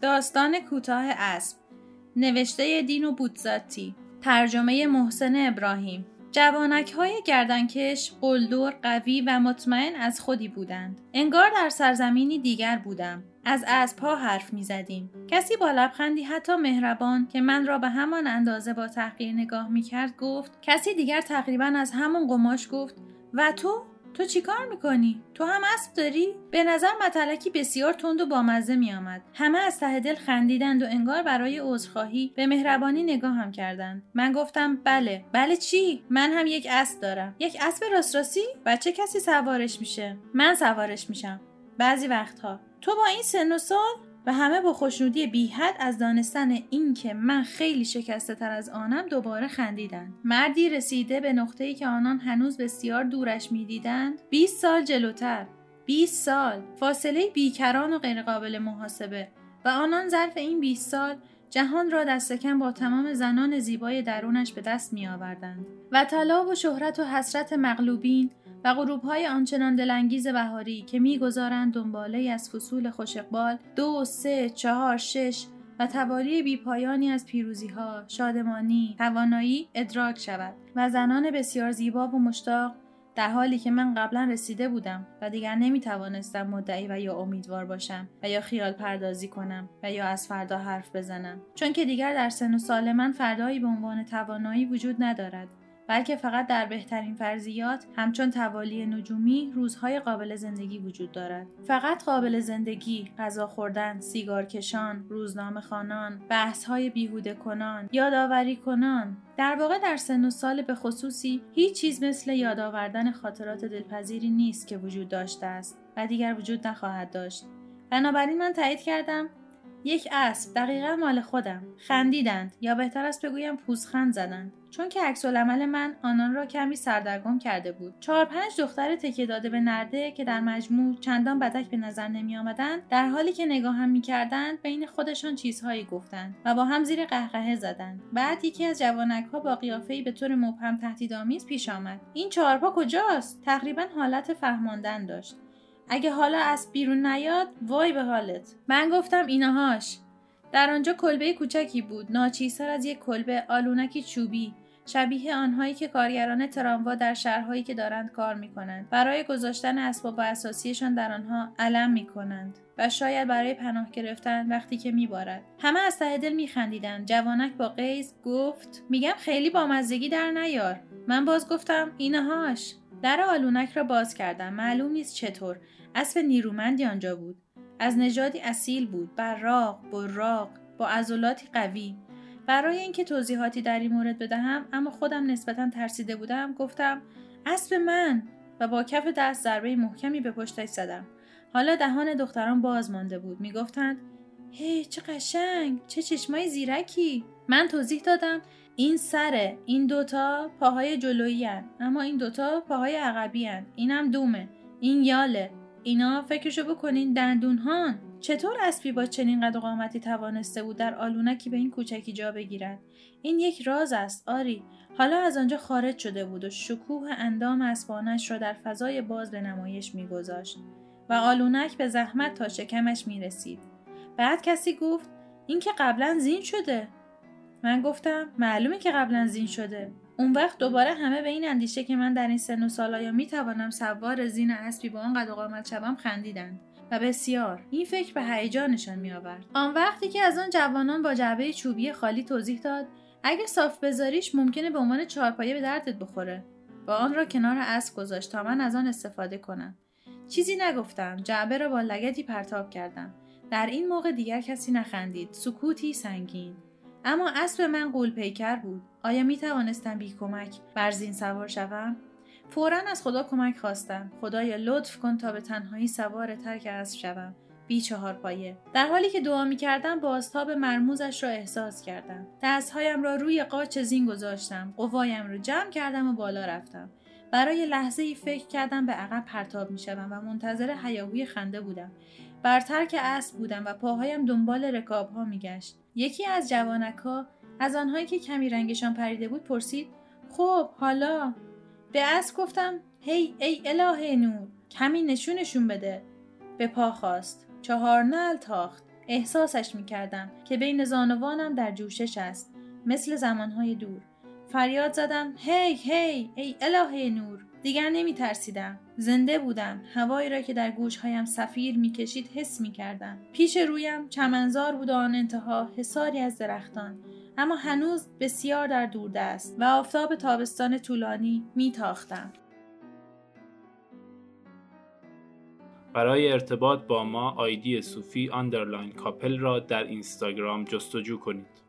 داستان کوتاه اسب. نوشته دینو بودزاتی. ترجمه محسن ابراهیم. جوانک های گردنکش قلدر قوی و مطمئن از خودی بودند. انگار در سرزمینی دیگر بودم. از اسبها حرف می زدیم. کسی با لبخندی حتی مهربان که من را به همان اندازه با تحقیر نگاه می کرد گفت کسی دیگر تقریبا از همون قماش گفت و تو؟ تو چیکار می‌کنی؟ تو هم اسب داری؟ به نظر متلکی بسیار تند و بامزه میآمد. همه از ته دل خندیدند و انگار برای عذرخواهی به مهربانی نگاه هم کردند. من گفتم بله. بله چی؟ من هم یک اسب دارم. یک اسب راست بچه کسی سوارش میشه؟ من سوارش میشم. بعضی وقتها. تو با این سن و سال و همه با خوشنودی بیحد از دانستن اینکه من خیلی شکسته تر از آنم دوباره خندیدند مردی رسیده به نقطه‌ای که آنان هنوز بسیار دورش می‌دیدند. 20 سال جلوتر. 20 سال. فاصله بیکران و غیرقابل محاسبه. و آنان ظرف این 20 سال جهان را دست کم با تمام زنان زیبای درونش به دست می آوردند و طلا و شهرت و حسرت مغلوبین و غروب های آنچنان دلانگیز بهاری که می‌گذارند دنباله از فصول خوشقبال دو، سه، چهار، شش و توالی بیپایانی از پیروزی ها، شادمانی، توانایی ادراک شود و زنان بسیار زیبا و مشتاق در حالی که من قبلا رسیده بودم و دیگر نمی توانستم مدعی و یا امیدوار باشم و یا خیال پردازی کنم و یا از فردا حرف بزنم. چون که دیگر در سن و سال من فردایی به عنوان توانایی وجود ندارد. بلکه فقط در بهترین فرضیات همچون توالی نجومی روزهای قابل زندگی وجود دارد. فقط قابل زندگی غذا خوردن سیگار کشان روزنامه خانان بحث های بیهوده کنان یادآوری کنان. در واقع در سن و سال به خصوصی هیچ چیز مثل یادآوردن خاطرات دلپذیری نیست که وجود داشته است و دیگر وجود نخواهد داشت. بنابراین من تایید کردم یک اسب دقیقا مال خودم. خندیدند. یا بهتر است بگویم پوزخند زدند. چون که عکس العمل من آنان را کمی سردرگم کرده بود. چهار پنج دختر تکیه داده به نرده که در مجموع چندان بدک به نظر نمی آمدند در حالی که نگاه هم می کردند بین خودشان چیزهایی گفتند و با هم زیر قهقهه زدند. بعد یکی از جوانک ها با قیافهای به طور مبهم تهدیدآمیز پیش آمد. این چهارپا کجاست؟ تقریبا حالت فهماندن داشت. اگه حالا از بیرون نیاد وای به حالت. من گفتم اینهاش در آنجا کلبه کوچکی بود. ناچیزتر از یک کلبه آلونکی چوبی. شبیه آنهایی که کارگران تراموا در شهرهایی که دارند کار می کنند برای گذاشتن اسباب اساسیشان در آنها علم می کنند و شاید برای پناه گرفتن وقتی که میبارد. همه از ته دل میخندیدند. جوانک با قیز گفت میگم خیلی بامزگی در نیار. من باز گفتم اینهاش در آلونک را باز کردم. معلوم نیست چطور. اسب نیرومندی آنجا بود. از نژادی اصیل بود. براق براق با عضلاتی قوی. برای اینکه توضیحاتی در این مورد بدهم اما خودم نسبتا ترسیده بودم گفتم اسب من! و با کف دست ضربه محکمی به پشتش زدم. حالا دهان دختران باز مانده بود. می‌گفتند هی چه قشنگ! چه چشمای زیرکی! من توضیح دادم این سره این دوتا پاهای جلویی اما این دوتا پاهای عقبی اینم دومه. این یاله. اینا فکرشو بکنین دندونهان. چطور اسبی با چنین قد و قامتی توانسته بود در آلونکی به این کوچکی جا بگیرد؟ این یک راز است آری. حالا از آنجا خارج شده بود و شکوه اندام اسبانش را در فضای باز به نمایش میگذاشت و آلونک به زحمت تا شکمش می‌رسید. بعد کسی گفت این که قبلا زین شده. من گفتم معلومه که قبلا زین شده. اون وقت دوباره همه به این اندیشه که من در این سن و سال آیا می‌توانم سوار زین اسبی با آن قد و قامت شوم خندیدند و بسیار. این فکر به هیجانشان میآورد. آن وقتی که از آن جوانان با جعبه چوبی خالی توضیح داد اگه صاف بذاریش ممکنه به عنوان چهارپایه به دردت بخوره. و آن را کنار اسب گذاشت تا من از آن استفاده کنم. چیزی نگفتم. جعبه را با لگتی پرتاب کردم. در این موقع دیگر کسی نخندید. سکوتی سنگین. اما اسب من قول پیکر بود. آیا می توانستم بی کمک بر زین سوار شوم؟ فورا از خدا کمک خواستم. خدایا لطف کن تا به تنهایی سوار ترک اسب شوم. بی چهار پایه. در حالی که دعا می کردم بازتاب مرموزش را احساس کردم. دستهایم را روی قاچ زین گذاشتم. قوایم را جمع کردم و بالا رفتم. برای لحظه ای فکر کردم به عقب پرتاب می شدم و منتظر حیاهوی خنده بودم. بر ترک اسب بودم و پاهایم دنبال رکاب ها می گشت. یکی از جوانک ها از آنهایی که کمی رنگشان پریده بود پرسید خب حالا؟ به اسب گفتم هی ای اله نور کمی نشونشون بده. به پا خواست چهار نل تاخت. احساسش می کردم که بین زانوانم در جوشش است مثل زمانهای دور. فریاد زدم هی هی ای الهه نور. دیگر نمی ترسیدم زنده بودم. هوایی را که در گوشهایم صفیر می‌کشید حس می کردم پیش رویم چمنزار بود آن انتها حصاری از درختان. اما هنوز بسیار در دوردست و آفتاب تابستان طولانی میتاختم. برای ارتباط با ما آیدی صوفی underline کاپل را در اینستاگرام جستجو کنید.